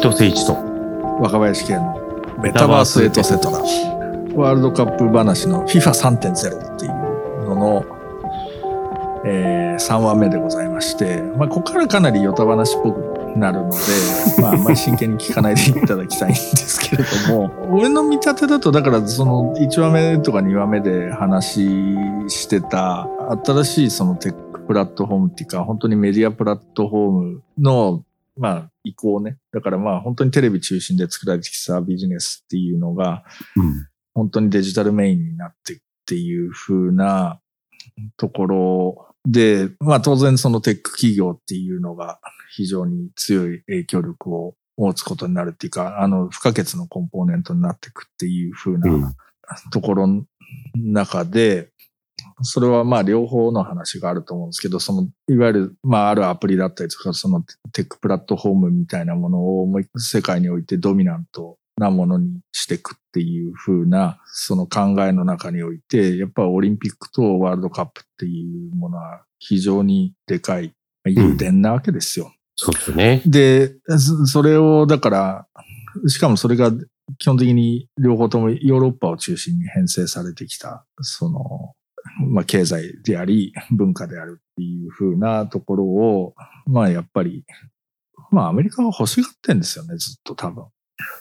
斉藤誠一と。若林系のメタバースエトセトラワールドカップ話の FIFA3.0 っていうのの、えー、3話目でございまして、まあ、ここからかなりヨタ話っぽくなるので、まあ、あんまり真剣に聞かないでいただきたいんですけれども、俺の見立てだと、だからその1話目とか2話目で話してた新しいそのテックプラットフォームっていうか、本当にメディアプラットフォームのまあ、移行ね。だからまあ、本当にテレビ中心で作られてきたビジネスっていうのが、うん本当にデジタルメインになってっていう風なところで、まあ当然そのテック企業っていうのが非常に強い影響力を持つことになるっていうか、あの不可欠のコンポーネントになっていくっていう風うんなところの中で、それはまあ両方の話があると思うんですけど、その、いわゆる、まああるアプリだったりとか、そのテックプラットフォームみたいなものをもう世界においてドミナントなものにしていくっていう風な、その考えの中において、やっぱオリンピックとワールドカップっていうものは非常にでかい、油田なわけですよ。そうですね。で、そそれを、だから、しかもそれが基本的に両方ともヨーロッパを中心に編成されてきた、その、まあ経済であり、文化であるっていう風なところを、まあやっぱり、まあアメリカは欲しがってんですよね、ずっと多分。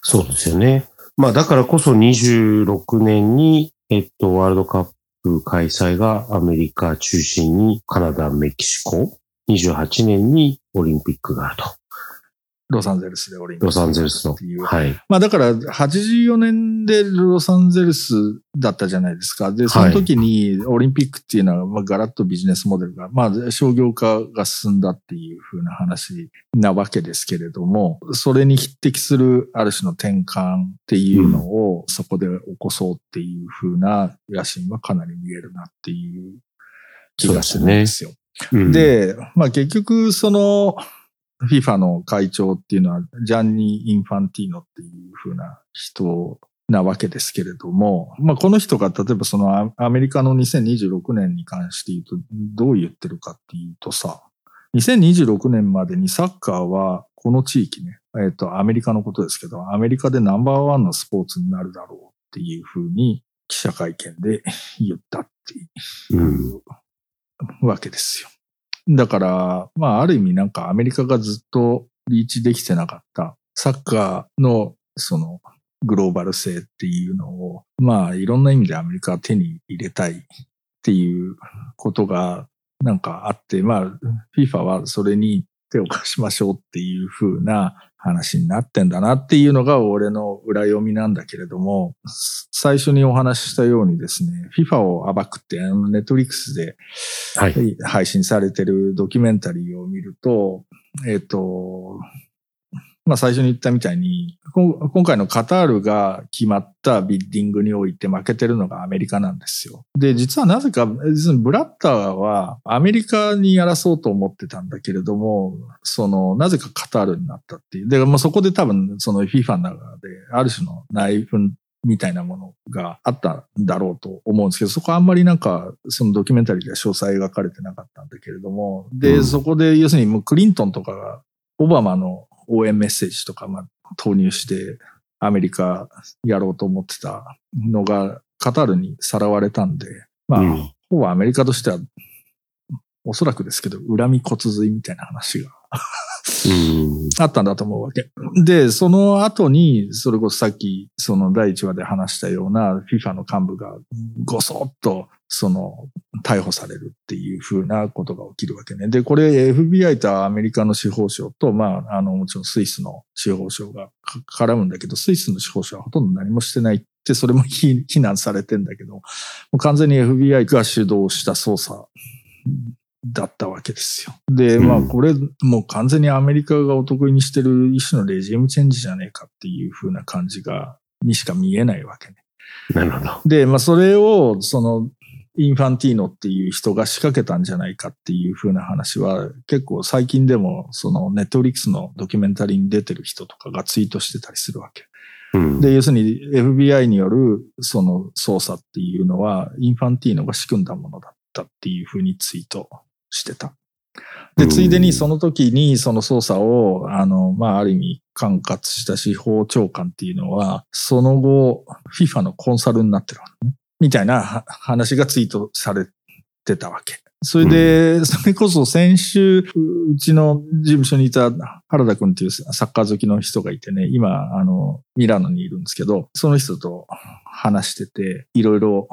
そうですよね。まあだからこそ26年に、えっと、ワールドカップ開催がアメリカ中心にカナダ、メキシコ。28年にオリンピックがあると。ロサンゼルスでオリンピックロサンゼルスのっていう。。はい。まあだから84年でロサンゼルスだったじゃないですか。で、その時にオリンピックっていうのはまあガラッとビジネスモデルが、まあ商業化が進んだっていう風な話なわけですけれども、それに匹敵するある種の転換っていうのをそこで起こそうっていう風な野心はかなり見えるなっていう気がするんですよ。うん、で、まあ結局その FIFA の会長っていうのはジャンニー・インファンティーノっていう風な人なわけですけれども、まあこの人が例えばそのアアメリカの2026年に関して言うとどう言ってるかっていうとさ、2026年までにサッカーはこの地域ね、えっ、とアメリカのことですけど、アメリカでナンバーワンのスポーツになるだろうっていう風に記者会見で言ったっていううんわけですよ。だから、まあ、ある意味なんかアメリカがずっとリーチできてなかったサッカーのそのグローバル性っていうのを、まあ、いろんな意味でアメリカは手に入れたいっていうことがなんかあって、まあ、FIFA はそれに手を貸しましょうっていう風な話になってんだなっていうのが俺の裏読みなんだけれども、最初にお話ししたようにですね、FIFA を暴くって、あの、ネットリックスではい。配信されてるドキュメンタリーを見ると、えっ、と、まあ最初に言ったみたいに、今回のカタールが決まったビッディングにおいて負けてるのがアメリカなんですよ。で、実はなぜか、ブラッターはアメリカにやらそうと思ってたんだけれども、その、なぜかカタールになったっていう。で、まあそこで多分、その FIFA の中で、ある種の内紛みたいなものがあったんだろうと思うんですけど、そこはあんまりなんか、そのドキュメンタリーでは詳細描かれてなかったんだけれども、で、うんそこで要するにもうクリントンとかが、オバマの応援メッセージとか、まあ、投入して、アメリカやろうと思ってたのが、カタールにさらわれたんで、まあ、うんほぼアメリカとしては、おそらくですけど、恨み骨髄みたいな話がうん。あったんだと思うわけ。で、その後に、それこそさっき、その第1話で話したような FIFA の幹部がごそっと、その、逮捕されるっていう風なことが起きるわけね。で、これ FBI とアメリカの司法省と、まあ、あの、もちろんスイスの司法省がか絡むんだけど、スイスの司法省はほとんど何もしてないって、それも非非難されてんだけど、もう完全に FBI が主導した捜査だったわけですよ。で、うんまあこれもう完全にアメリカがお得意にしてる一種のレジームチェンジじゃねえかっていう風な感じが、にしか見えないわけね。なるほど。で、まあそれを、その、インファンティーノっていう人が仕掛けたんじゃないかっていう風な話は結構最近でもそのネットフリックスのドキュメンタリーに出てる人とかがツイートしてたりするわけ。うん。で、要するに FBI によるその捜査っていうのは、インファンティーノが仕組んだものだったっていうふうにツイートしてた。で、ついでにその時にその捜査を、あの、まあ、ある意味管轄した司法長官っていうのは、その後、FIFA のコンサルになってるわね。みたいな話がツイートされてたわけ。それで、それこそ先週、うちの事務所にいた原田君っていうサッカー好きの人がいてね、今、あの、ミラノにいるんですけど、その人と話してて、いろいろ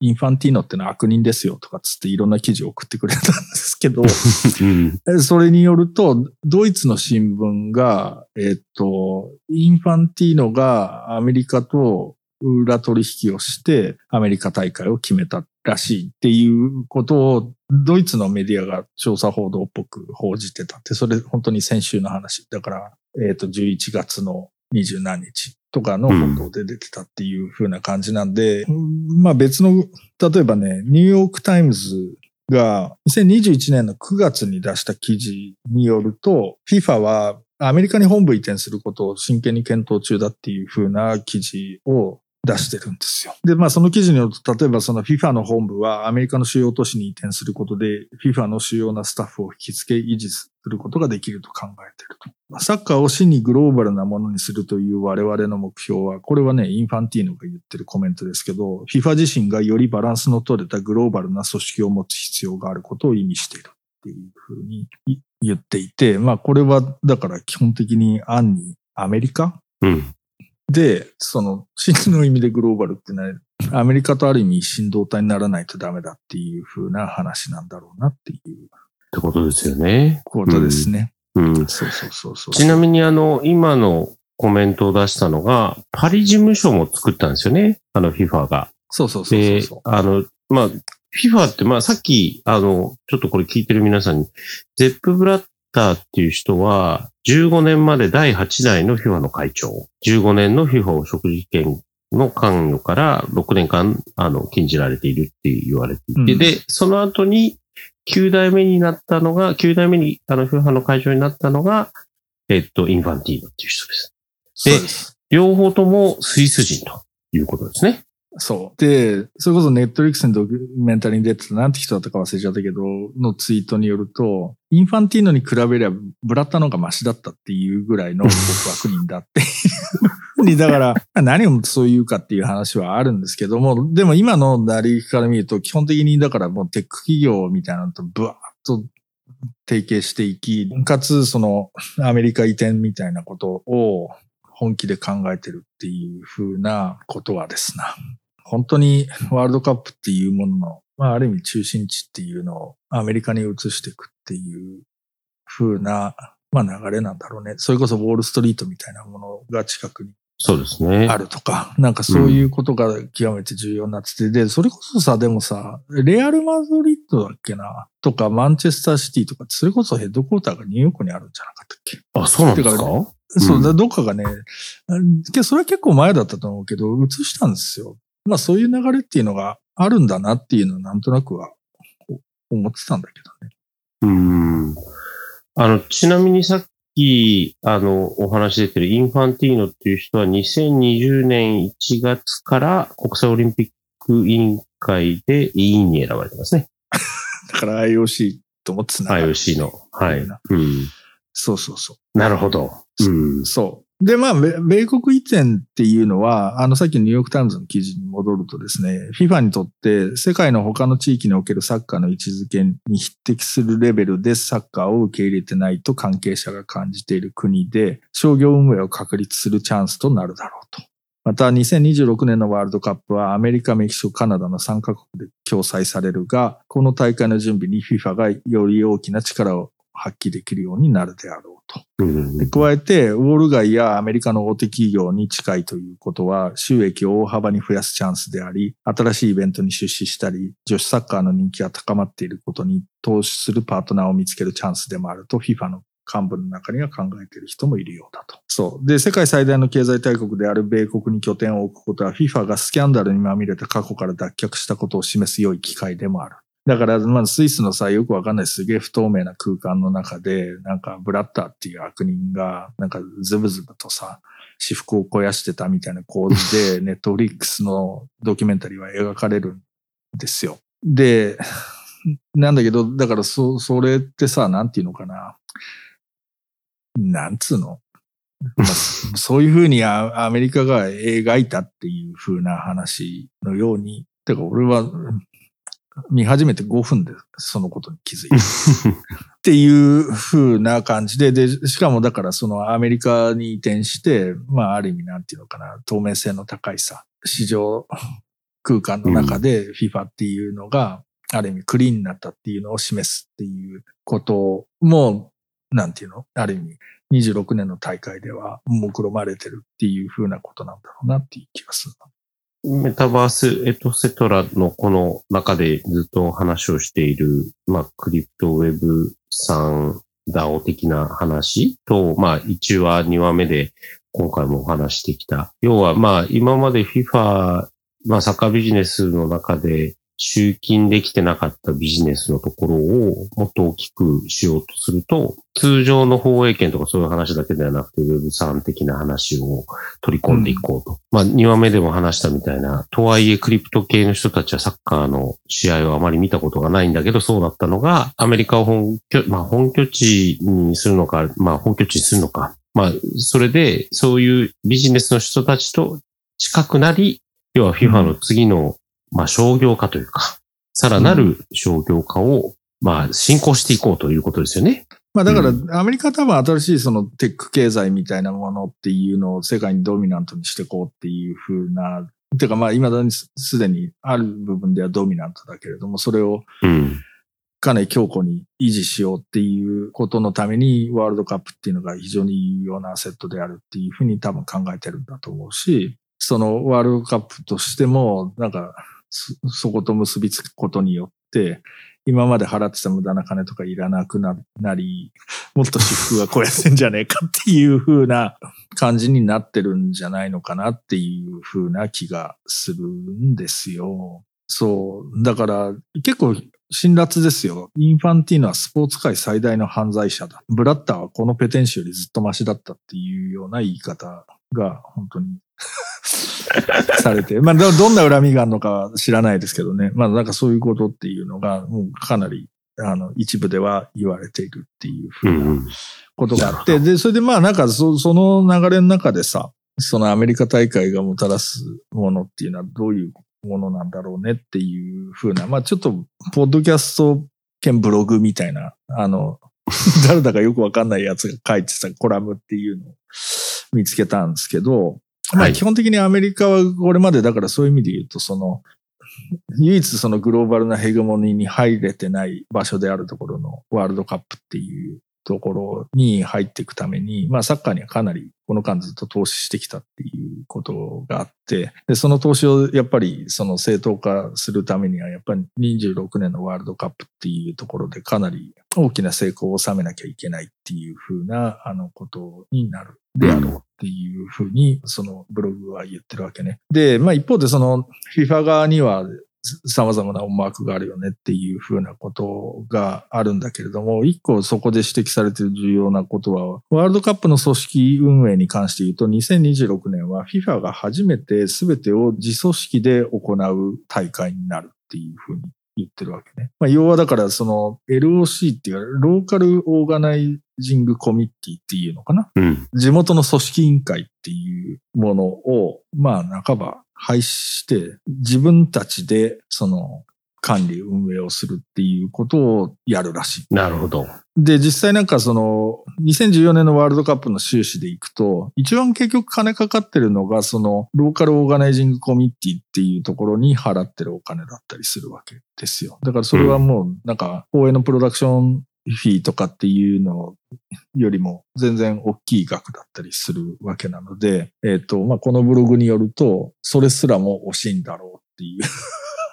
インファンティーノってのは悪人ですよとかつっていろんな記事を送ってくれたんですけど、うん、それによると、ドイツの新聞が、えっ、と、インファンティーノがアメリカと裏取引をしてアメリカ大会を決めたらしいっていうことをドイツのメディアが調査報道っぽく報じてたって、それ本当に先週の話。だから、えっ、と、11月の二十何日とかの報道で出てたっていう風な感じなんで、うん、まあ別の、例えばね、ニューヨークタイムズが2021年の9月に出した記事によると、FIFA はアメリカに本部移転することを真剣に検討中だっていう風な記事を出してるんですよ。で、まあその記事によると、例えばその FIFA の本部はアメリカの主要都市に移転することで、FIFA の主要なスタッフを引き付け維持することができると考えていると。サッカーを真にグローバルなものにするという我々の目標は、これはね、インファンティーノが言ってるコメントですけど、FIFA 自身がよりバランスの取れたグローバルな組織を持つ必要があることを意味しているっていうふうに言っていて、まあこれはだから基本的に暗にアメリカ、うん、で、その、真の意味でグローバルってね、アメリカとある意味一心同体にならないとダメだっていう風な話なんだろうなっていう。ってことですよね。ことですね。うん。うん、そうそうそうそう。ちなみにあの、今のコメントを出したのが、パリ事務所も作ったんですよね。あの、FIFA が。そうそうそうで、あの、まあ、FIFA って、まあ、さっき、あの、ちょっとこれ聞いてる皆さんに、ゼップ・ブラッターっていう人は、15年まで第8代の FIFA の会長、15年の FIFA 食事権の関与から6年間、あの、禁じられているって言われていて、うん、で、その後に9代目になったのが、9代目に、あの、FIFA の会長になったのが、えっと、インファンティーノっていう人です。で、両方ともスイス人ということですね。そう。で、それこそネットリックスのドキュメンタリーに出てた、なんて人だったか忘れちゃったけど、のツイートによると、インファンティーノに比べれば、ブラッタの方がマシだったっていうぐらいの 僕悪人だってだから、何をそう言うかっていう話はあるんですけども、でも今の成り行きから見ると、基本的にだからもうテック企業みたいなのとブワーッと提携していき、かつそのアメリカ移転みたいなことを本気で考えてるっていう風なことはですな。本当にワールドカップっていうものの、まあ、ある意味中心地っていうのをアメリカに移していくっていう風な、まあ、流れなんだろうね。それこそウォールストリートみたいなものが近くにそうですね。あるとか、なんかそういうことが極めて重要になってて、うん、で、それこそさ、でもさ、レアル・マドリッドだっけな？とか、マンチェスターシティとか、それこそヘッドコーターがニューヨークにあるんじゃなかったっけ？あ、そうなんですか？そう、うん、どっかがね、それは結構前だったと思うけど、移したんですよ。まあそういう流れっていうのがあるんだなっていうのはなんとなくは思ってたんだけどね。うん。あの、ちなみにさっき、あの、お話出てるインファンティーノっていう人は2020年1月から国際オリンピック委員会で委員に選ばれてますね。だから IOC と思ってた IOC の。はい。うん。そうそうそう。なるほど。うん。そう。で、まあ、米国移転っていうのは、あの、さっきのニューヨークタイムズの記事に戻るとですね、FIFA にとって世界の他の地域におけるサッカーの位置づけに匹敵するレベルでサッカーを受け入れてないと関係者が感じている国で、商業運営を確立するチャンスとなるだろうと。また、2026年のワールドカップはアメリカ、メキシコ、カナダの3カ国で共催されるが、この大会の準備に FIFA がより大きな力を発揮できるようになるであろうと。で加えて、ウォール街やアメリカの大手企業に近いということは、収益を大幅に増やすチャンスであり、新しいイベントに出資したり、女子サッカーの人気が高まっていることに投資するパートナーを見つけるチャンスでもあると、FIFA の幹部の中には考えている人もいるようだと。そう。で、世界最大の経済大国である米国に拠点を置くことは FIFA がスキャンダルにまみれた過去から脱却したことを示す良い機会でもある。だから、まあ、スイスのさ、よくわかんないすげえ不透明な空間の中で、なんか、ブラッターっていう悪人が、なんか、ズブズブとさ、私服を肥やしてたみたいな構図で、ネットフリックスのドキュメンタリーは描かれるんですよ。で、なんだけど、だからそ、それってさ、なんていうのかな。なんつうの、まあ、そ ういうふうにアメリカが描いたっていうふうな話のように、てか俺は見始めて5分でそのことに気づいた。っていう風な感じで、で、しかもだからそのアメリカに移転して、まあある意味なんていうのかな、透明性の高いさ、市場空間の中で FIFA っていうのが、ある意味クリーンになったっていうのを示すっていうことも、なんていうの？ある意味26年の大会では目論まれてるっていう風なことなんだろうなっていう気がする。メタバース、エトセトラのこの中でずっと話をしている、まあ、クリプトウェブさん DAO 的な話と、まあ、1話、2話目で今回もお話してきた。要は、まあ、今まで FIFA、まあ、サッカービジネスの中で集金できてなかったビジネスのところをもっと大きくしようとすると、通常の放映権とかそういう話だけではなくて Web3 的な話を取り込んでいこうと。うん、まあ2話目でも話したみたいな、とはいえクリプト系の人たちはサッカーの試合をあまり見たことがないんだけど、そうだったのが、アメリカを本拠、まあ本拠地にするのか、まあ本拠地にするのか。まあそれでそういうビジネスの人たちと近くなり、要は FIFA の次のまあ、商業化というか、さらなる商業化を、まあ、進行していこうということですよね。まあだから、アメリカは多分新しいそのテック経済みたいなものっていうのを世界にドミナントにしていこうっていうふうな、てかまあ未だにすでにある部分ではドミナントだけれども、それをかなり強固に維持しようっていうことのためにワールドカップっていうのが非常に有用なセットであるっていうふうに多分考えてるんだと思うし、そのワールドカップとしても、なんかそこと結びつくことによって、今まで払ってた無駄な金とかいらなくなり、もっと私服が超えてんじゃねえかっていう風な感じになってるんじゃないのかなっていう風な気がするんですよ。そう。だから結構辛辣ですよ。インファンティーノはスポーツ界最大の犯罪者だ。ブラッターはこのペテンシよりずっとマシだったっていうような言い方が本当にされて、まあど、どんな恨みがあるのかは知らないですけどね。まあ、なんかそういうことっていうのが、もうかなり、あの、一部では言われているっていうふうなことがあって、うん、で、それでまあ、なんかそ、その流れの中でさ、そのアメリカ大会がもたらすものっていうのはどういうものなんだろうねっていうふうな、まあちょっと、ポッドキャスト兼ブログみたいな、あの、誰だかよくわかんないやつが書いてたコラムっていうのを見つけたんですけど、まあ基本的にアメリカはこれまでだからそういう意味で言うと、その、唯一そのグローバルなヘゲモニーに入れてない場所であるところのワールドカップっていうところに入っていくために、まあサッカーにはかなりこの間ずっと投資してきたっていうことがあって、で、その投資をやっぱりその正当化するためには、やっぱり26年のワールドカップっていうところでかなり大きな成功を収めなきゃいけないっていうふうな、あのことになるであろうっていうふうに、そのブログは言ってるわけね。で、まあ一方でその FIFA 側には様々な思惑があるよねっていうふうなことがあるんだけれども、一個そこで指摘されている重要なことは、ワールドカップの組織運営に関して言うと、2026年は FIFA が初めて全てを自組織で行う大会になるっていうふうに言ってるわけね。まあ、要はだからその LOC っていうか、ローカルオーガナイジングコミッティっていうのかな、うん、地元の組織委員会っていうものを、まあ半ば廃止して、自分たちでその管理運営をするっていうことをやるらしい。なるほど。で、実際なんかその、2014年のワールドカップの収支でいくと、一番結局金かかってるのが、その、ローカルオーガナイジングコミッティっていうところに払ってるお金だったりするわけですよ。だからそれはもう、なんか、放映のプロダクションフィーとかっていうのよりも全然大きい額だったりするわけなので、えっ、ー、と、まあ、このブログによると、それすらも惜しいんだろうっていう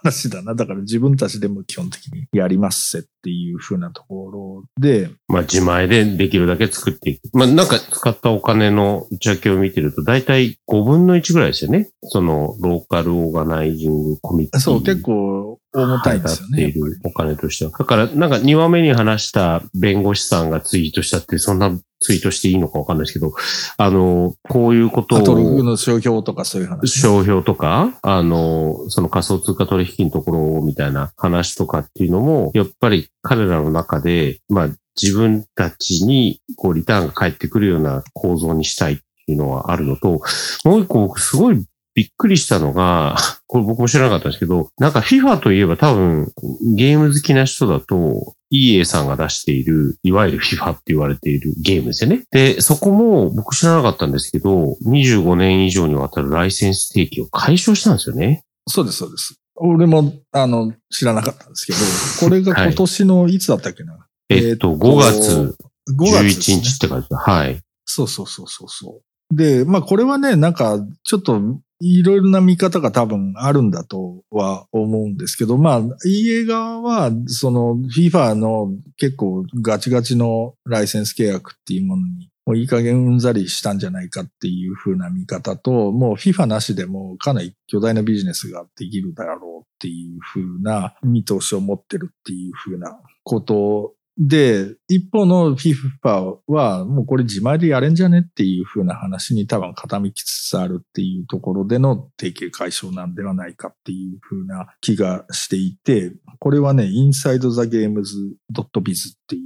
話だな。だから自分たちでも基本的にやりますせっていうふうなところで。まあ自前でできるだけ作っていく。まあなんか使ったお金の内訳を見てると大体5分の1ぐらいですよね。そのローカルオーガナイジングコミッティ。そう、結構重たいんですよね。っているお金としては。だから、なんか2話目に話した弁護士さんがツイートしたって、そんなツイートしていいのかわかんないですけど、あの、こういうことパトルを、の商標とかそういう話。商標とか、あの、その仮想通貨取引のところみたいな話とかっていうのも、やっぱり彼らの中で、まあ、自分たちに、こう、リターンが返ってくるような構造にしたいっていうのはあるのと、もう一個僕すごいびっくりしたのが、これ僕も知らなかったんですけど、なんか FIFA といえば多分ゲーム好きな人だと、EA さんが出している、いわゆる FIFA って言われているゲームですよね。で、そこも僕知らなかったんですけど、25年以上にわたるライセンス提供を解消したんですよね。そうです、そうです。俺も、あの、知らなかったんですけど、これが今年のいつだったっけな？えっと、5月5月です11ね日って感じだ。はい。そうそうそうそうそう。で、まあこれはね、なんか、ちょっと、いろいろな見方が多分あるんだとは思うんですけど、まあ、EA 側は、その FIFA の結構ガチガチのライセンス契約っていうものに、もういい加減うんざりしたんじゃないかっていう風な見方と、もう FIFA なしでもかなり巨大なビジネスができるだろうっていう風な見通しを持ってるっていう風なことで、一方の FIFA はもうこれ自前でやれんじゃねっていう風な話に多分傾きつつあるっていうところでの提携解消なんではないかっていう風な気がしていて、これはね、InsideTheGames.biz っていう、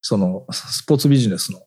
そのスポーツビジネスの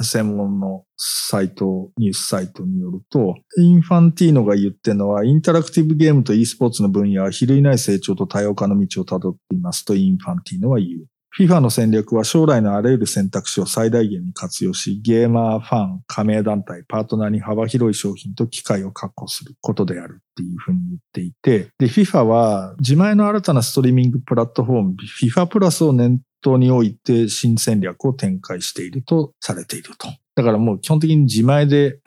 専門のサイト、ニュースサイトによると、インファンティーノが言ってるのは、インタラクティブゲームと e スポーツの分野は比類ない成長と多様化の道をたどっていますとインファンティーノは言う。FIFA の戦略は将来のあらゆる選択肢を最大限に活用し、ゲーマー、ファン、加盟団体、パートナーに幅広い商品と機会を確保することであるっていうふうに言っていて、で、FIFA は自前の新たなストリーミングプラットフォーム、FIFA プラスを念頭において新戦略を展開しているとされていると。だからもう基本的に自前で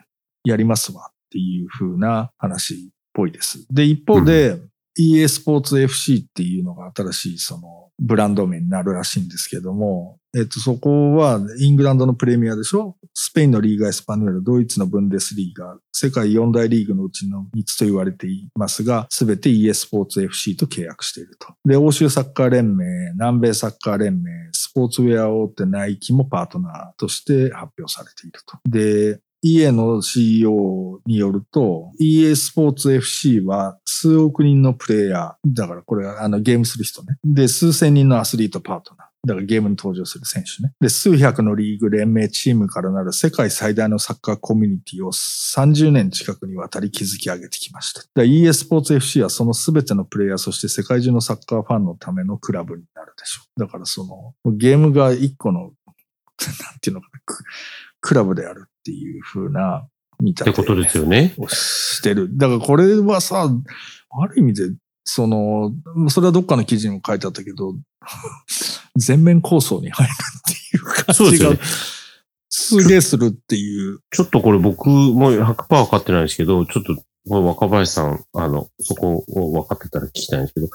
やりますわっていう風な話っぽいです。で、一方で、EA スポーツ FC っていうのが新しいそのブランド名になるらしいんですけども、えっと、そこはイングランドのプレミアでしょ？スペインのリーガ・エスパニュエル、ドイツのブンデスリーガ、世界四大リーグのうちの3つと言われていますが、すべて EA スポーツ FC と契約していると。で、欧州サッカー連盟、南米サッカー連盟、スポーツウェア大手ナイキもパートナーとして発表されていると。で、EA の CEO によると、EA スポーツ FC は数億人のプレイヤー、だからこれはあのゲームする人ね。で、数千人のアスリートパートナー。だからゲームに登場する選手ね。で、数百のリーグ連盟チームからなる世界最大のサッカーコミュニティを30年近くにわたり築き上げてきました。EA スポーツ FC はその全てのプレイヤー、そして世界中のサッカーファンのためのクラブになるでしょう。だからその、ゲームが一個の、なんていうのかな、ククラブであるっていう風な見立てってことですよね。をしてる。だからこれはさ、ある意味で、その、それはどっかの記事にも書いてあったけど、全面構想に入るっていう感じがすげえするっていう。ちょっとこれ僕も100%分かってないんですけど、ちょっと若林さん、あの、そこを分かってたら聞きたいんですけど、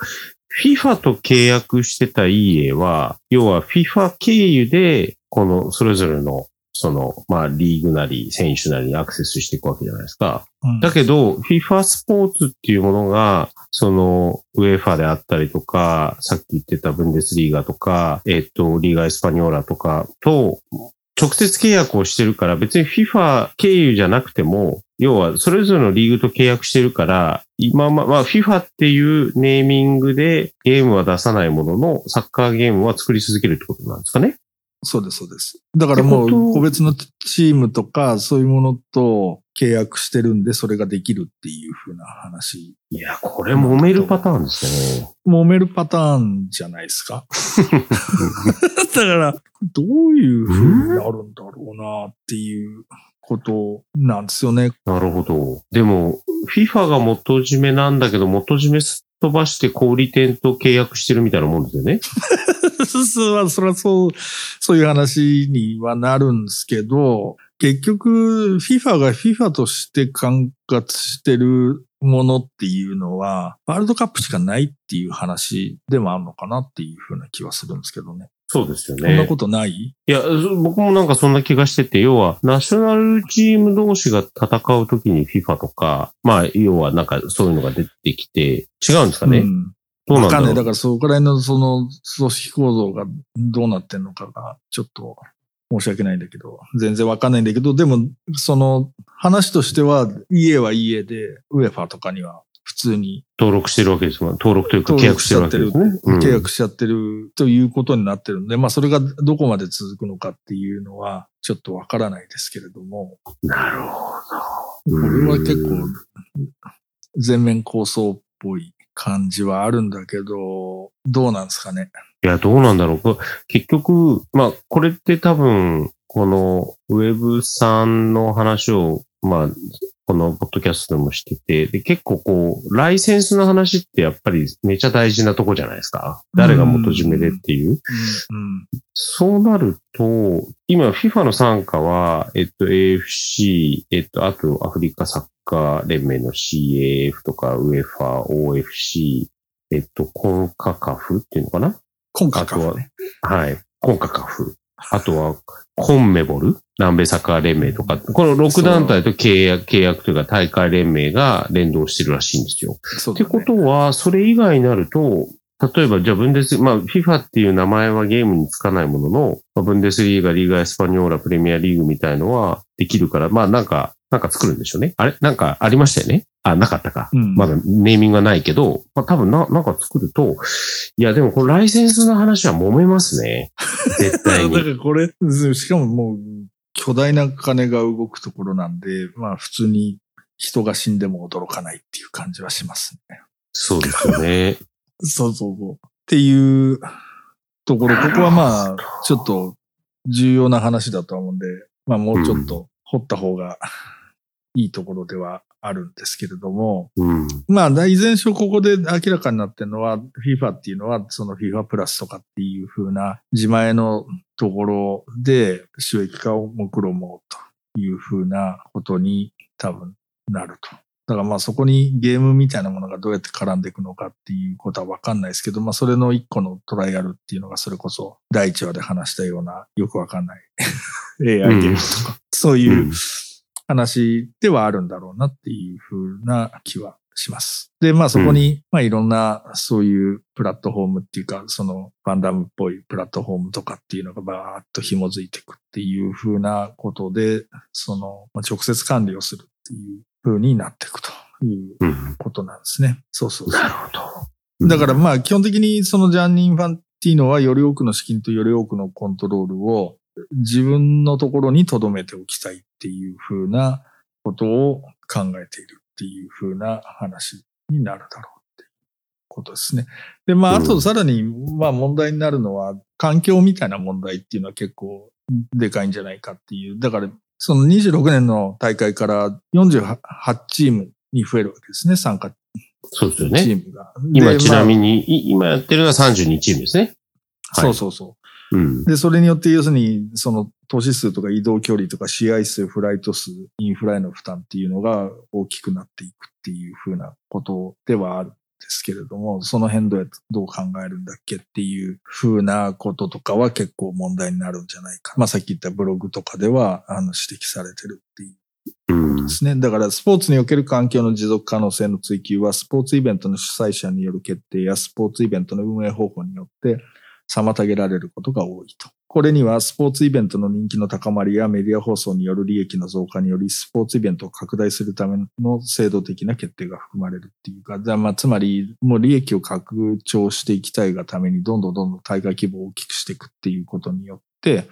FIFA と契約してた EA は、要は FIFA 経由で、このそれぞれの、その、まあ、リーグなり、選手なりにアクセスしていくわけじゃないですか。うんだけど、FIFA スポーツっていうものが、その、ウェファであったりとか、さっき言ってたブンデスリーガとか、えっと、リーガエスパニョーラとかと、直接契約をしてるから、別に FIFA 経由じゃなくても、要はそれぞれのリーグと契約してるから、今ま、まあ FIFA っていうネーミングでゲームは出さないものの、サッカーゲームは作り続けるってことなんですかねそうです、そうです。だからもう個別のチームとかそういうものと契約してるんでそれができるっていう風な話。いや、これ揉めるパターンですね。揉めるパターンじゃないですか？だから、どういう風になるんだろうなっていうことなんですよね。なるほど。でも、FIFA が元締めなんだけど、元締め飛ばして小売店と契約してるみたいなもんですよね。そそれはそう、そういう話にはなるんですけど、結局、FIFA が FIFA として管轄してるものっていうのは、ワールドカップしかないっていう話でもあるのかなっていうふうな気はするんですけどね。そうですよね。そんなことない？いや、僕もなんかそんな気がしてて、要は、ナショナルチーム同士が戦うときに FIFA とか、まあ、要はなんかそういうのが出てきて、違うんですかね？うんどうなんだかんない。だからそこら辺のその組織構造がどうなってんのかが、ちょっと申し訳ないんだけど、全然わかんないんだけど、でも、その話としては、家は家で、ウェファとかには普通に登録してるわけですもん。登録というか契約してるわけですね。うん契約しちゃってるということになってるんで、まあそれがどこまで続くのかっていうのは、ちょっとわからないですけれども、なるほど。これは結構全面構想っぽい感じはあるんだけど、どうなんですかね？いや、どうなんだろう。こ結局、まあ、これって多分、このウェブさんの話を、まあ、このポッドキャストでもしてて、で結構こう、ライセンスの話ってやっぱりめちゃ大事なとこじゃないですか。誰が元締めでっていう。うんそうなると、今 FIFA の参加は、えっと AFC、えっと、あとアフリカサッカー連盟の CAF とか UEFA、OFC、えっと、コンカカフっていうのかな？今回かあとははい。コンカカフ。あとは、コンメボル南米サッカー連盟とか、この6団体と契約、契約というか大会連盟が連動してるらしいんですよ。ってことは、それ以外になると、例えば、じゃあ、ブンデス、まあ、FIFA っていう名前はゲームにつかないものの、まあ、ブンデスリーガ、リーガエスパニョーラ、プレミアリーグみたいのはできるから、まあ、なんか、なんか作るんでしょうね。あれ？なんかありましたよね？あ、なかったか。うんまだネーミングがないけど、まあ、多分な、なんか作ると、いや、でもこれライセンスの話は揉めますね。絶対 だかに。らこれ、しかももう巨大な金が動くところなんで、まあ普通に人が死んでも驚かないっていう感じはしますね。そうですよね。そうそうそう。っていうところ、ここはまあ、ちょっと重要な話だと思うんで、まあもうちょっと掘った方がいいところではあるんですけれども、うん。まあ、いずれにしろここで明らかになってるのは、FIFA っていうのは、その FIFA プラスとかっていう風な自前のところで収益化を目論もうという風なことに多分なると。だからまあそこにゲームみたいなものがどうやって絡んでいくのかっていうことはわかんないですけど、まあそれの一個のトライアルっていうのがそれこそ第一話で話したようなよくわかんない AI ゲームとか、そういううん話ではあるんだろうなっていうふうな気はします。で、まあそこに、まあいろんなそういうプラットフォームっていうか、そのファンダムっぽいプラットフォームとかっていうのがバーッと紐づいていくっていうふうなことで、その、まあ、直接管理をするっていうふうになっていくといううん。ことなんですね。そうそうそうなるほど。だからまあ基本的にそのジャンニン・ファンティーノはより多くの資金とより多くのコントロールを自分のところに留めておきたいっていうふうなことを考えているっていうふうな話になるだろうっていうことですね。で、まああうんとさらにまあ問題になるのは環境みたいな問題っていうのは結構でかいんじゃないかっていう。だからその26年の大会から48チームに増えるわけですね、参加そうですよチね。ームが。今でちなみまあに、い今やってるのは32チームですね。はいそうそうそう。うん。で、それによって、要するに、その、投資数とか移動距離とか試合数、フライト数、インフラへの負担っていうのが大きくなっていくっていうふうなことではあるんですけれども、その辺どうやってどう考えるんだっけっていうふうなこととかは結構問題になるんじゃないか。まあさっき言ったブログとかでは、あの、指摘されてるっていううんで。すね。だから、スポーツにおける環境の持続可能性の追求は、スポーツイベントの主催者による決定やスポーツイベントの運営方法によって妨げられることが多いと。これには、スポーツイベントの人気の高まりやメディア放送による利益の増加により、スポーツイベントを拡大するための制度的な決定が含まれるっていうか、まあ、つまり、もう利益を拡張していきたいがために、どんどんどんどん大会規模を大きくしていくっていうことによって、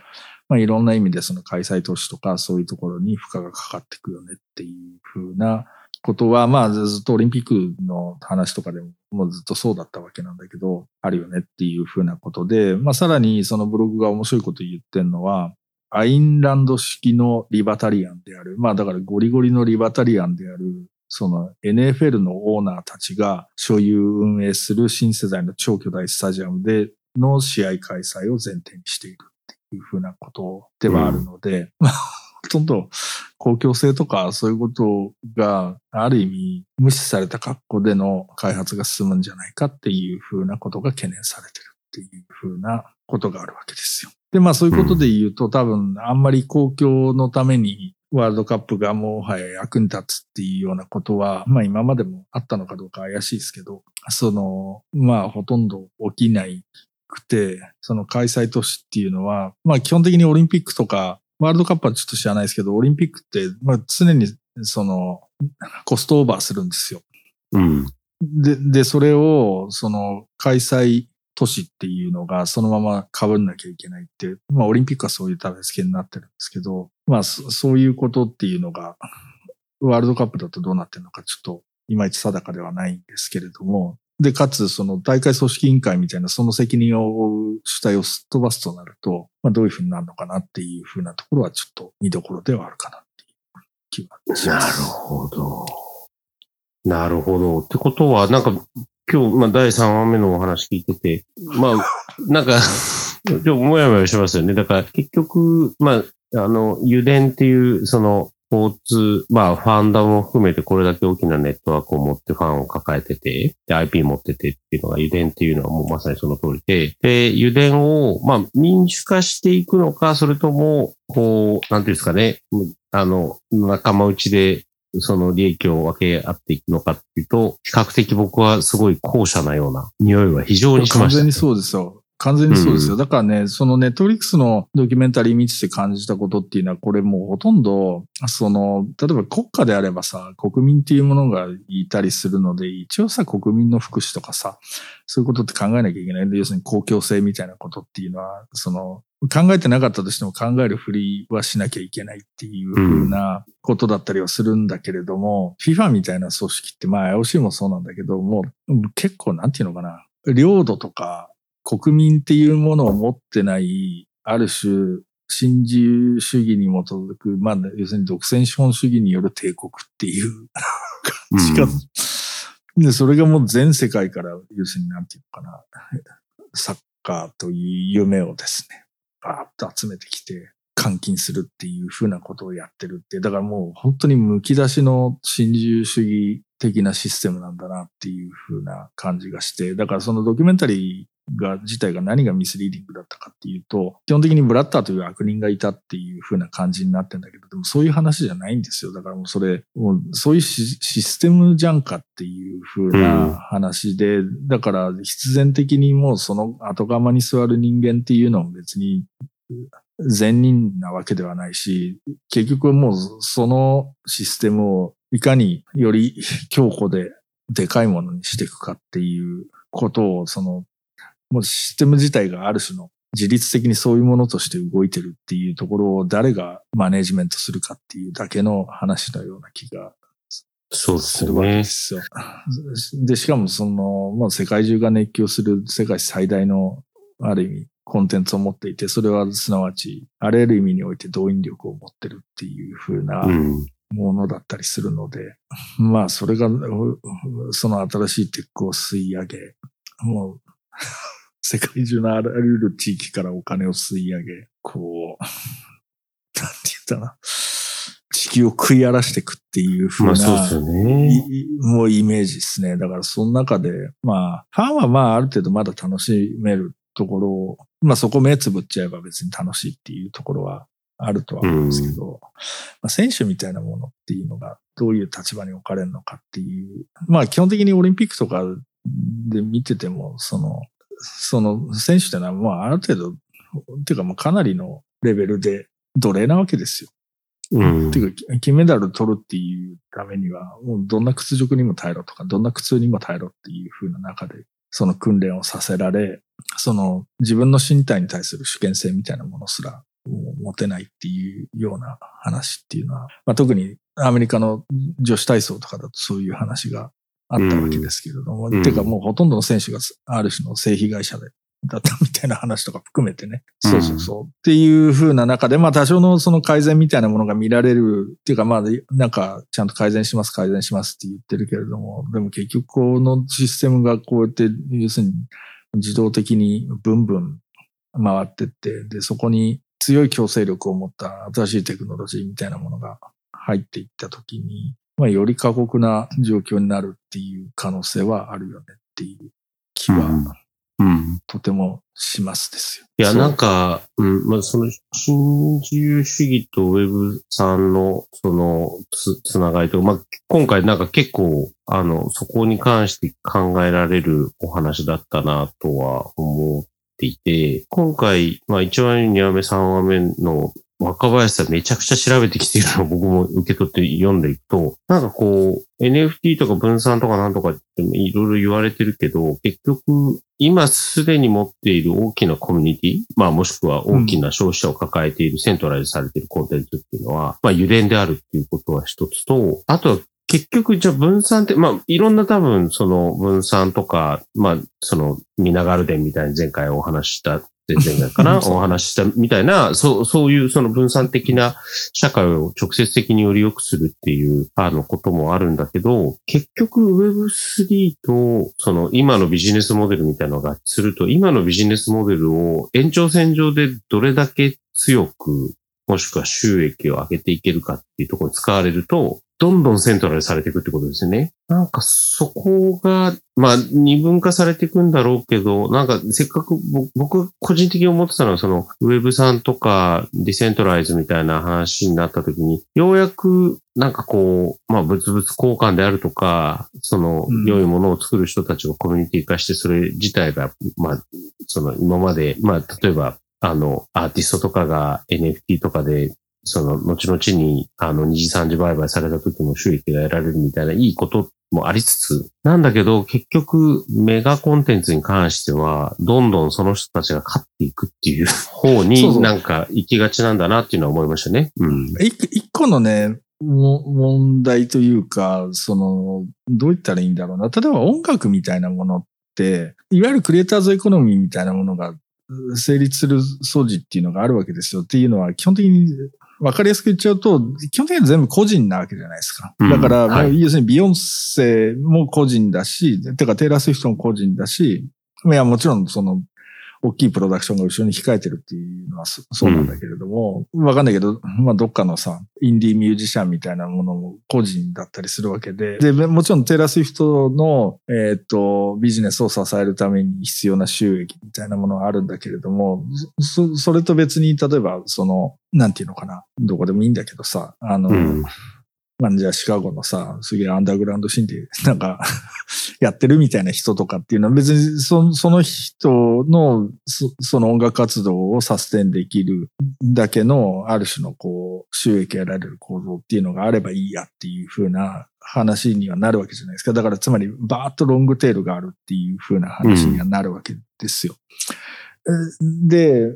まあ、いろんな意味でその開催都市とかそういうところに負荷がかかっていくよねっていうふうなことは、まあずっとオリンピックの話とかでももうずっとそうだったわけなんだけど、あるよねっていうふうなことで、まあさらにそのブログが面白いこと言ってるのは、アインランド式のリバタリアンである、まあだからゴリゴリのリバタリアンである、その NFL のオーナーたちが所有運営する新世代の超巨大スタジアムでの試合開催を前提にしているっていうふうなことではあるので、まあほとんど公共性とかそういうことがある意味無視された格好での開発が進むんじゃないかっていうふうなことが懸念されてるっていうふうなことがあるわけですよ。で、まあそういうことで言うと、多分あんまり公共のためにワールドカップがもはや役に立つっていうようなことは、まあ今までもあったのかどうか怪しいですけど、その、まあほとんど起きないくて、その開催都市っていうのは、まあ基本的にオリンピックとか、ワールドカップはちょっと知らないですけど、オリンピックって、まあ常にその、コストオーバーするんですよ。うん。で、で、それを、その、開催都市っていうのがそのまま被んなきゃいけないって、まあオリンピックはそういう立て付けになってるんですけど、まあそういうことっていうのが、ワールドカップだとどうなってるのかちょっといまいち定かではないんですけれども、で、かつその大会組織委員会みたいなその責任を負う主体をすっ飛ばすとなると、まあどういうふうになるのかなっていうふうなところはちょっと見どころではあるかなっていう気がします。なるほど。なるほど。ってことは、なんか今日、まあ、第3話目のお話聞いてて、まあ、なんかちょっともやもやしますよね。だから、結局、まあ、あの、油田っていう、その、交通、まあ、ファンダも含めてこれだけ大きなネットワークを持ってファンを抱えてて、で、IP 持っててっていうのが油田っていうのはもうまさにその通りで、で、油田を、まあ、民主化していくのか、それとも、こう、なんていうんですかね、あの、仲間内でその利益を分け合っていくのかっていうと、比較的僕はすごい後者なような匂いは非常にしました、ね、完全にそうですよ。完全にそうですよ。うん、だからね、そのネットフリックスのドキュメンタリー見てて感じたことっていうのは、これもうほとんど、その、例えば国家であればさ、国民っていうものがいたりするので、一応さ、国民の福祉とかさ、そういうことって考えなきゃいけない。要するに公共性みたいなことっていうのは、その、考えてなかったとしても考えるふりはしなきゃいけないっていうふうなことだったりはするんだけれども、うん、FIFA みたいな組織って、まあ IOC もそうなんだけども、結構なんていうのかな、領土とか国民っていうものを持ってない、ある種、新自由主義に基づく、まあ、要するに独占資本主義による帝国っていう 感じが、うん、で、それがもう全世界から、要するになんていうのかな、サッカーという夢をですね、バーッと集めてきて、監禁するっていうふうなことをやってるって、だからもう本当に剥き出しの新自由主義的なシステムなんだなっていうふうな感じがして、だからそのドキュメンタリーが、自体が何がミスリーディングだったかっていうと、基本的にブラッターという悪人がいたっていう風な感じになってんだけど、でもそういう話じゃないんですよ。だからもうそれ、もうそういうシステムじゃんかっていう風な話で、うん、だから必然的にもうその後釜に座る人間っていうのも別に善人なわけではないし、結局もうそのシステムをいかにより強固ででかいものにしていくかっていうことを、その、もうシステム自体がある種の自律的にそういうものとして動いてるっていうところを誰がマネジメントするかっていうだけの話のような気がそうでするわけですよ。で、しかもその、まあ、世界中が熱狂する世界最大の、ある意味、コンテンツを持っていて、それはすなわち、あらゆる意味において動員力を持ってるっていう風なものだったりするので、うん、まあ、それが、その新しいテックを吸い上げ、もう、世界中のあらゆる地域からお金を吸い上げ、こう、なんて言ったな。地球を食い荒らしていくっていう風な、まあそうですよね、もうイメージですね。だからその中で、まあ、ファンはまあある程度まだ楽しめるところを、まあそこ目つぶっちゃえば別に楽しいっていうところはあるとは思うんですけど、うん、まあ、選手みたいなものっていうのがどういう立場に置かれるのかっていう、まあ基本的にオリンピックとかで見てても、その、その選手ってのはまあある程度、っていうかまあかなりのレベルで奴隷なわけですよ。うん。っていうか、金メダル取るっていうためには、もうどんな屈辱にも耐えろとか、どんな苦痛にも耐えろっていう風な中で、その訓練をさせられ、その自分の身体に対する主権性みたいなものすら持てないっていうような話っていうのは、まあ、特にアメリカの女子体操とかだとそういう話があったわけですけれども、うん、ていうかもうほとんどの選手がある種の性被害者でだったみたいな話とか含めてね。そうそうそう。っていう風な中で、まあ多少のその改善みたいなものが見られるっていうか、まあなんかちゃんと改善します、改善しますって言ってるけれども、でも結局このシステムがこうやって、要するに自動的にブンブン回ってって、で、そこに強い強制力を持った新しいテクノロジーみたいなものが入っていったときに、まあ、より過酷な状況になるっていう可能性はあるよねっていう気は、うん、うん。とてもしますですよ。いや、なんか、うん、まあ、その、新自由主義とウェブさんの、その、つ、つながりと、まあ、今回なんか結構、あの、そこに関して考えられるお話だったなとは思っていて、今回、まあ、1話目、2話目、3話目の若林さんめちゃくちゃ調べてきているのを僕も受け取って読んでいくと、なんかこう、NFT とか分散とかなんとかっていろいろ言われてるけど、結局、今すでに持っている大きなコミュニティ、まあもしくは大きな消費者を抱えているセントライズされているコンテンツっていうのは、まあ油田であるっていうことは一つと、あとは結局、じゃあ分散って、まあ、いろんな多分、その分散とか、まあ、その、ミナガルデンみたいに前回お話しした、前々回かなお話ししたみたいな、そう、そういうその分散的な社会を直接的により良くするっていう、あの、こともあるんだけど、結局 Web3 と、その、今のビジネスモデルみたいなのが合致すると、今のビジネスモデルを延長線上でどれだけ強く、もしくは収益を上げていけるかっていうところに使われると、どんどんセントラルされていくってことですよね。なんかそこが、まあ二分化されていくんだろうけど、なんかせっかく僕個人的に思ってたのはそのウェブさんとかディセントライズみたいな話になった時に、ようやくなんかこう、まあ物々交換であるとか、そのうん良いものを作る人たちをコミュニティ化してそれ自体が、まあその今まで、まあ例えばあのアーティストとかが NFT とかでその、後々に、あの、二次三次売買された時も収益が得られるみたいないいこともありつつ、なんだけど、結局、メガコンテンツに関しては、どんどんその人たちが勝っていくっていう方になんか行きがちなんだなっていうのは思いましたね。うん。一一個のね、も問題というか、その、どう言ったらいいんだろうな。例えば音楽みたいなものって、いわゆるクリエイターズエコノミーみたいなものがう成立する素地っていうのがあるわけですよ。っていうのは、基本的に分かりやすく言っちゃうと、基本的には全部個人なわけじゃないですか。うんだから、はい要するにビヨンセも個人だし、てかテイラー・スウィフトも個人だし、いや、もちろんその、大きいプロダクションが後ろに控えてるっていうのはそうなんだけれども、わ、かんないけど、まあどっかのさ、インディーミュージシャンみたいなものも個人だったりするわけで、で、もちろんテイラー・スウィフトの、えっ、と、ビジネスを支えるために必要な収益みたいなものはあるんだけれども、そ、それと別に、例えば、その、なんていうのかな、どこでもいいんだけどさ、あの、うん。まあ、じゃあシカゴのさ、すげえアンダーグラウンドシーンで、なんか、やってるみたいな人とかっていうのは別にそその人のそその音楽活動をサステンできるだけのある種のこう収益を得られる構造っていうのがあればいいやっていう風な話にはなるわけじゃないですか。だからつまりバーッとロングテールがあるっていう風な話にはなるわけですよ。えで、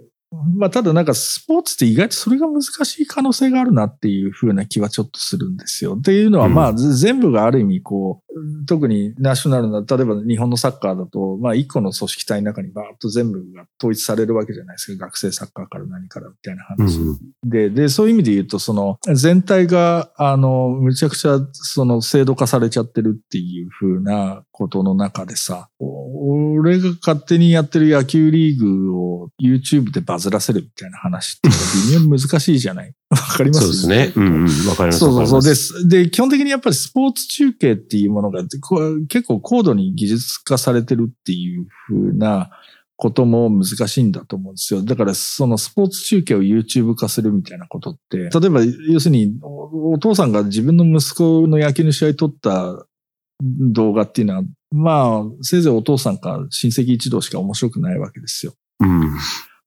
まあ、ただなんかスポーツって意外とそれが難しい可能性があるなっていう風な気はちょっとするんですよ。っていうのはうんまあ、ぜ全部がある意味こう、特にナショナルな、例えば日本のサッカーだと、まあ一個の組織体の中にバーッと全部が統一されるわけじゃないですか。学生サッカーから何からみたいなう話。ん。で、で、そういう意味で言うと、その、全体が、あの、むちゃくちゃ、その、制度化されちゃってるっていう風なことの中でさ、お俺が勝手にやってる野球リーグを YouTube でバズらせるみたいな話って微妙に難しいじゃないわかります？そうですね。うんうん。わかります。そうそう。ですす。で、基本的にやっぱりスポーツ中継っていうものが結構高度に技術化されてるっていう風なことも難しいんだと思うんですよ。だからそのスポーツ中継を YouTube 化するみたいなことって、例えば要するにおお父さんが自分の息子の野球の試合撮った動画っていうのは、まあ、せいぜいお父さんか親戚一同しか面白くないわけですよ。うん。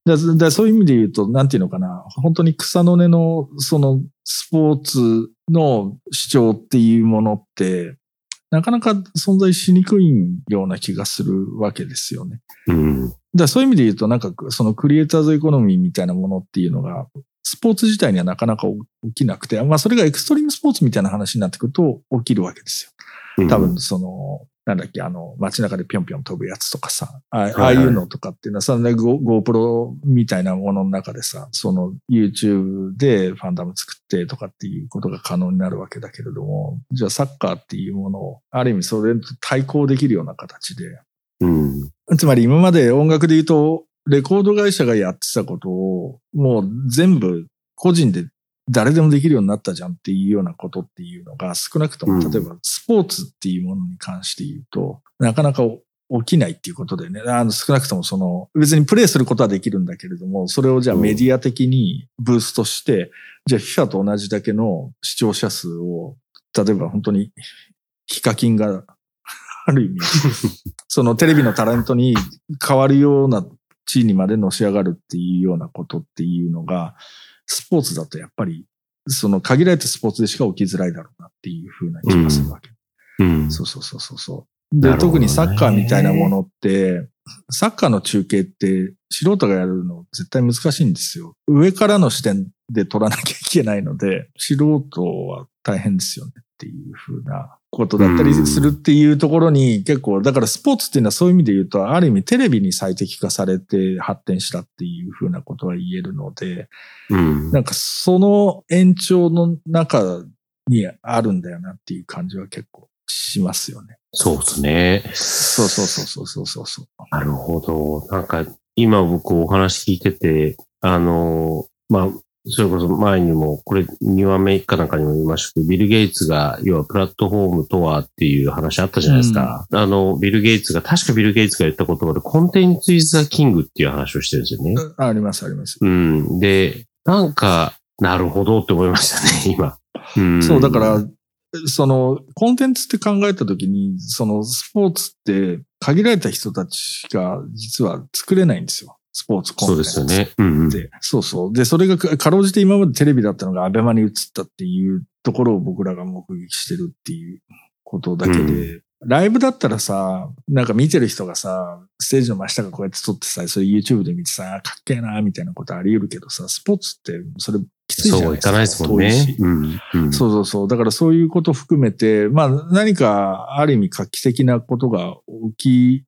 だだそういう意味で言うと、なんていうのかな、本当に草の根の、その、スポーツの主張っていうものって、なかなか存在しにくいような気がするわけですよね。うん。だそういう意味で言うと、なんか、そのクリエイターズエコノミーみたいなものっていうのが、スポーツ自体にはなかなか起きなくて、まあそれがエクストリームスポーツみたいな話になってくると起きるわけですよ。多分、その、なんだっけ、あの、街中でぴょんぴょん飛ぶやつとかさ、ああはいあいうのとかっていうのはさ、ね、Go- GoPro みたいなものの中でさ、その YouTube でファンダム作ってとかっていうことが可能になるわけだけれども、じゃあサッカーっていうものを、ある意味それと対抗できるような形で、うん。つまり今まで音楽で言うと、レコード会社がやってたことを、もう全部個人で誰でもできるようになったじゃんっていうようなことっていうのが少なくとも、うん。例えばスポーツっていうものに関して言うと、なかなか起きないっていうことでね、あの少なくともその、別にプレイすることはできるんだけれども、それをじゃあメディア的にブーストして、じゃあ FIFA と同じだけの視聴者数を、例えば本当にヒカキンが ある意味、そのテレビのタレントに変わるような地位にまでのし上がるっていうようなことっていうのが、スポーツだとやっぱり、その限られたスポーツでしか起きづらいだろうなっていうふうな気がするわけ。うん。そうそうそうそうそう。で、ね特にサッカーみたいなものって、サッカーの中継って素人がやるの絶対難しいんですよ。上からの視点で撮らなきゃいけないので、素人は大変ですよねっていうふうなことだったりするっていうところに結構、だからスポーツっていうのはそういう意味で言うと、ある意味テレビに最適化されて発展したっていうふうなことは言えるので、うん。なんかその延長の中にあるんだよなっていう感じは結構しますよね。そうですね。そうそうそうそうそうそうそう。なるほど。なんか、今僕お話聞いてて、あの、まあ、それこそ前にも、これ2話目かなんかにも言いましたけど、ビル・ゲイツが、要はプラットフォームとはっていう話あったじゃないですか。あの、ビル・ゲイツが、確かビル・ゲイツが言った言葉で、コンテンツ・イズ・ザ・キングっていう話をしてるんですよね。あありますあります。うん。で、なんか、なるほどって思いましたね、今。うん。そう、だから、その、コンテンツって考えたときに、そのスポーツって限られた人たちが実は作れないんですよ。スポーツコンテンツ。そうですよね。うんうん。で、そうそう。で、それがかかろうじて今までテレビだったのがアベマに移ったっていうところを僕らが目撃してるっていうことだけで、ライブだったらさ、なんか見てる人がさ、ステージの真下がこうやって撮ってさ、それ YouTube で見てさ、かっけえな、みたいなことあり得るけどさ、スポーツってそれきついじゃないですか。そういかないですもんね。うん。うん。そうそうそう。だからそういうこと含めて、まあ何かある意味画期的なことが起き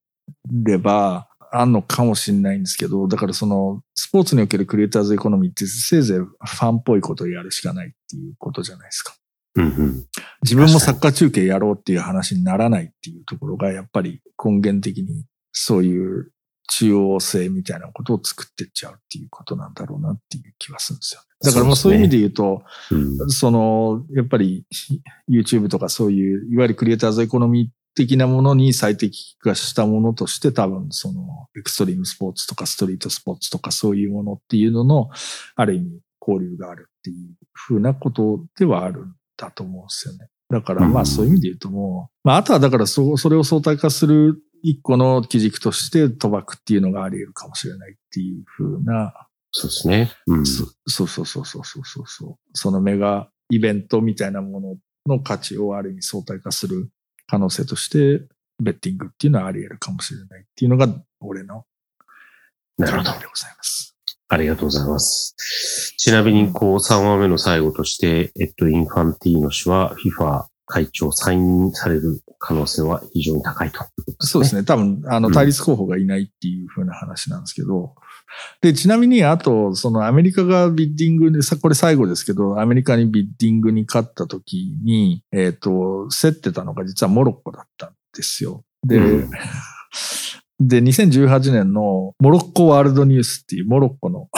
ればあんのかもしれないんですけど、だからそのスポーツにおけるクリエイターズエコノミーってせいぜいファンっぽいことをやるしかないっていうことじゃないですか。うんうん。自分もサッカー中継やろうっていう話にならないっていうところがやっぱり根源的にそういう中央性みたいなことを作ってっちゃうっていうことなんだろうなっていう気はするんですよね。だからもうそういう意味で言うと、うん。その、やっぱり YouTube とかそういう、いわゆるクリエイターズエコノミー的なものに最適化したものとして多分そのエクストリームスポーツとかストリートスポーツとかそういうものっていうののある意味交流があるっていうふうなことではあるんだと思うんですよね。だからまうんあそういう意味で言うともう、まああとはだからそそれを相対化する一個の基軸として賭博っていうのがあり得るかもしれないっていうふうなそうですね。うん。そそうそうそうそうそうそう。そのメガイベントみたいなものの価値をある意味相対化する可能性として、ベッティングっていうのはあり得るかもしれないっていうのが、俺の考えでごなるほど。ざいます。ありがとうございます。ちなみに、こう、3話目の最後として、えっと、インファンティーノ氏は FIFA 会長再任される可能性は非常に高いとね。そうですね。多分、あの、うん対立候補がいないっていう風な話なんですけど、で、ちなみに、あと、そのアメリカがビッディングで、さ、これ最後ですけど、アメリカにビッディングに勝った時に、えっ、と、競ってたのが実はモロッコだったんですよ。で、うんで、2018年のモロッコワールドニュースっていうモロッコの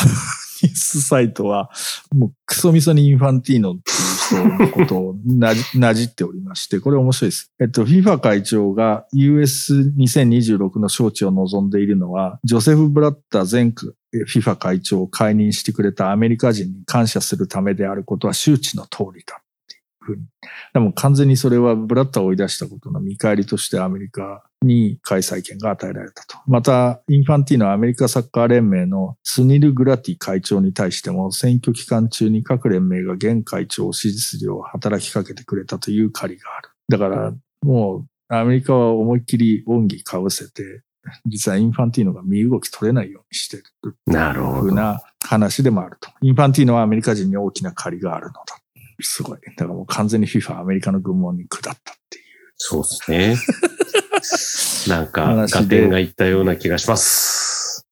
ニュースサイトは、もうクソみそにインファンティーノっていう人のことをなじなじっておりまして、これ面白いです。えっと、FIFA 会長が US2026 の招致を望んでいるのは、ジョセフ・ブラッター前 FIFA 会長を解任してくれたアメリカ人に感謝するためであることは周知の通りだふうに。でも完全にそれはブラッタを追い出したことの見返りとしてアメリカに開催権が与えられたと。また、インファンティーノアメリカサッカー連盟のスニル・グラティ会長に対しても選挙期間中に各連盟が現会長を支持するよう働きかけてくれたという借りがある。だから、もうアメリカは思いっきり恩義かぶせて、実はインファンティーノが身動き取れないようにしてるなるほど。ふうな話でもあると。インファンティーノはアメリカ人に大きな借りがあるのだ。すごい。だからもう完全に FIFA アメリカの軍門に下ったっていう。そうですね。なんか、合点がいったような気がします。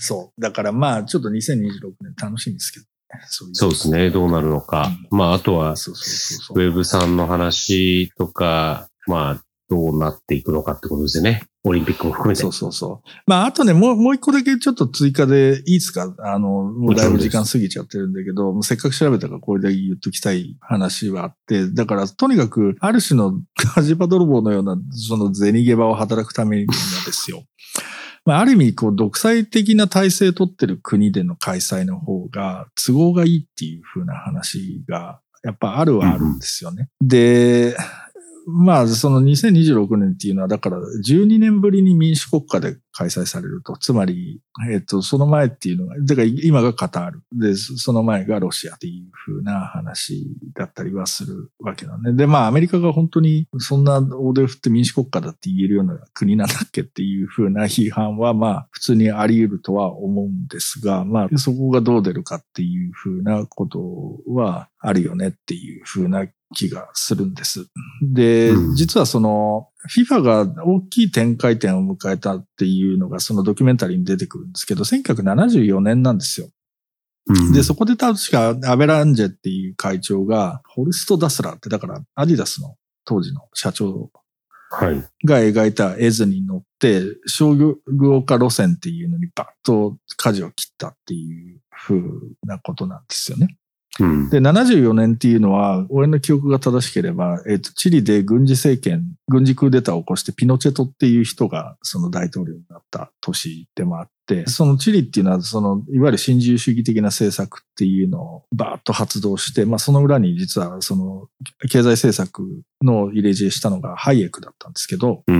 そう。だからまあ、ちょっと2026年楽しみですけどね。そういう。そうですね。どうなるのか。まあ、あとは。ウェブさんの話とか、まあ、どうなっていくのかってことですよね。オリンピックも含めて。そうそうそう。まあ、あとね、もう、もう一個だけちょっと追加でいいですか？あの、もうだいぶ時間過ぎちゃってるんだけど、もうせっかく調べたからこれで言っときたい話はあって、だからとにかく、ある種の火事場泥棒のような、その銭ゲバを働くためにはですよ。まあ、ある意味、こう、独裁的な体制を取ってる国での開催の方が都合がいいっていう風な話が、やっぱあるはあるんですよね。で、まあ、その2026年っていうのは、だから12年ぶりに民主国家で開催されると。つまり、えっ、と、その前っていうのが、だから今がカタール。で、その前がロシアっていう風な話だったりはするわけなんで。まあ、アメリカが本当にそんな大手振って民主国家だって言えるような国なんだっけっていう風な批判は、まあ、普通にあり得るとは思うんですが、まあ、そこがどう出るかっていう風なことはあるよねっていう風な気がするんです。で、うん実はその、FIFA が大きい展開点を迎えたっていうのがそのドキュメンタリーに出てくるんですけど、1974年なんですよ。うんで、そこで確かアベランジェっていう会長が、ホルスト・ダスラーって、だからアディダスの当時の社長はい。が描いた絵図に乗って、商業化路線っていうのにバッと舵を切ったっていう風なことなんですよね。うん。で、74年っていうのは、俺の記憶が正しければ、えっ、と、チリで軍事政権、軍事クーデターを起こして、ピノチェトっていう人が、その大統領になった年でもあって、そのチリっていうのは、その、いわゆる新自由主義的な政策っていうのをバーッと発動して、まあ、その裏に実は、その、経済政策の入れ知恵したのがハイエクだったんですけど、う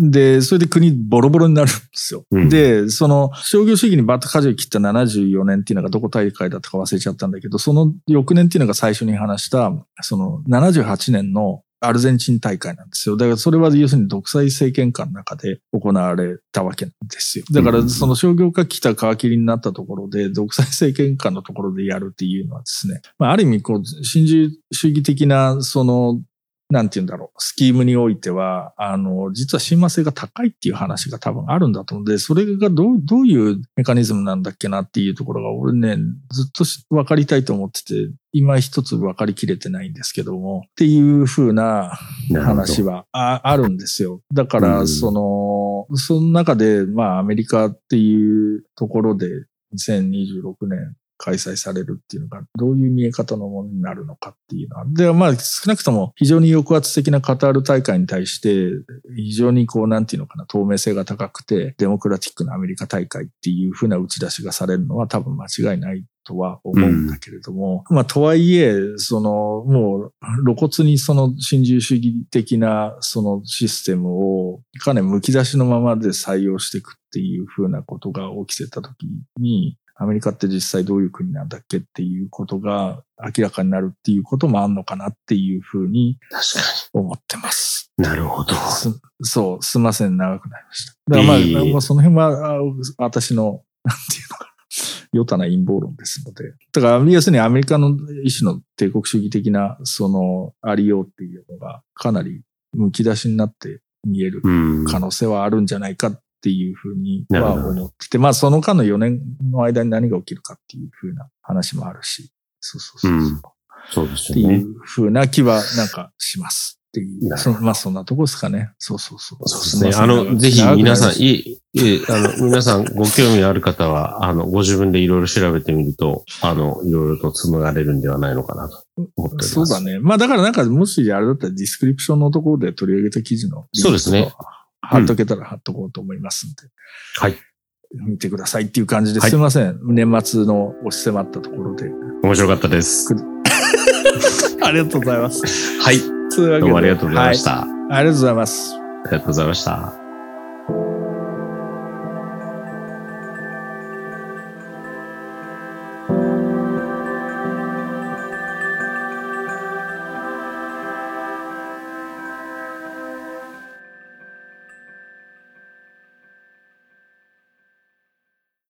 で、それで国ボロボロになるんですよ。うんで、その商業主義にバッと舵を切った74年っていうのがどこ大会だったか忘れちゃったんだけど、その翌年っていうのが最初に話した、その78年のアルゼンチン大会なんですよ。だからそれは要するに独裁政権下の中で行われたわけなんですよ。だからその商業化来た皮切りになったところで、独裁政権下のところでやるっていうのはですね、まあある意味こう、新自由主義的なそのなんて言うんだろう、スキームにおいては、あの、実は親和性が高いっていう話が多分あるんだと思うので、それがどう、どういうメカニズムなんだっけなっていうところが、俺ね、ずっとし分かりたいと思ってて、今一つ分かりきれてないんですけども、っていう風な話はああるんですよ。だから、うん。その、その中で、まあ、アメリカっていうところで、2026年開催されるっていうのが、どういう見え方のものになるのかっていうのは。で、まあ、少なくとも非常に抑圧的なカタール大会に対して、非常にこう、なんていうのかな、透明性が高くて、デモクラティックなアメリカ大会っていうふうな打ち出しがされるのは多分間違いないとは思うんだけれども、まあ、とはいえ、その、もう、露骨にその新自由主義的なそのシステムを、かなり剥き出しのままで採用していくっていうふうなことが起きてた時に、アメリカって実際どういう国なんだっけっていうことが明らかになるっていうこともあんのかなっていうふうに思ってます。に。なるほど。すそう、すいません、長くなりました。だからまあ、いえいえまあその辺は、あ私の、なんていうのかな、与多な陰謀論ですので。だから、要するにアメリカの一種の帝国主義的な、その、ありようっていうのが、かなり剥き出しになって見えるうん。可能性はあるんじゃないかっていうふうには思ってて、まあその間の4年の間に何が起きるかっていうふうな話もあるし、そうそうそうそう。うんそうですよね。っていうふうな気はなんかしますっていう。まあそんなとこですかね。そうそうそう。そうですね。まあの、ぜひ皆さん、いえ、いえ、あの、皆さんご興味ある方は、あの、ご自分でいろいろ調べてみると、あの、いろいろと紡がれるんではないのかなと思っております。そうだ。ね。まあだからなんかもしあれだったらディスクリプションのところで取り上げた記事のそうですね。貼っとけたら貼っとこうと思いますんで。はい。見てくださいっていう感じではいすいません。年末の押し迫ったところで。面白かったです。ありがとうございます。はい。どうもありがとうございました。はいありがとうございます。ありがとうございました。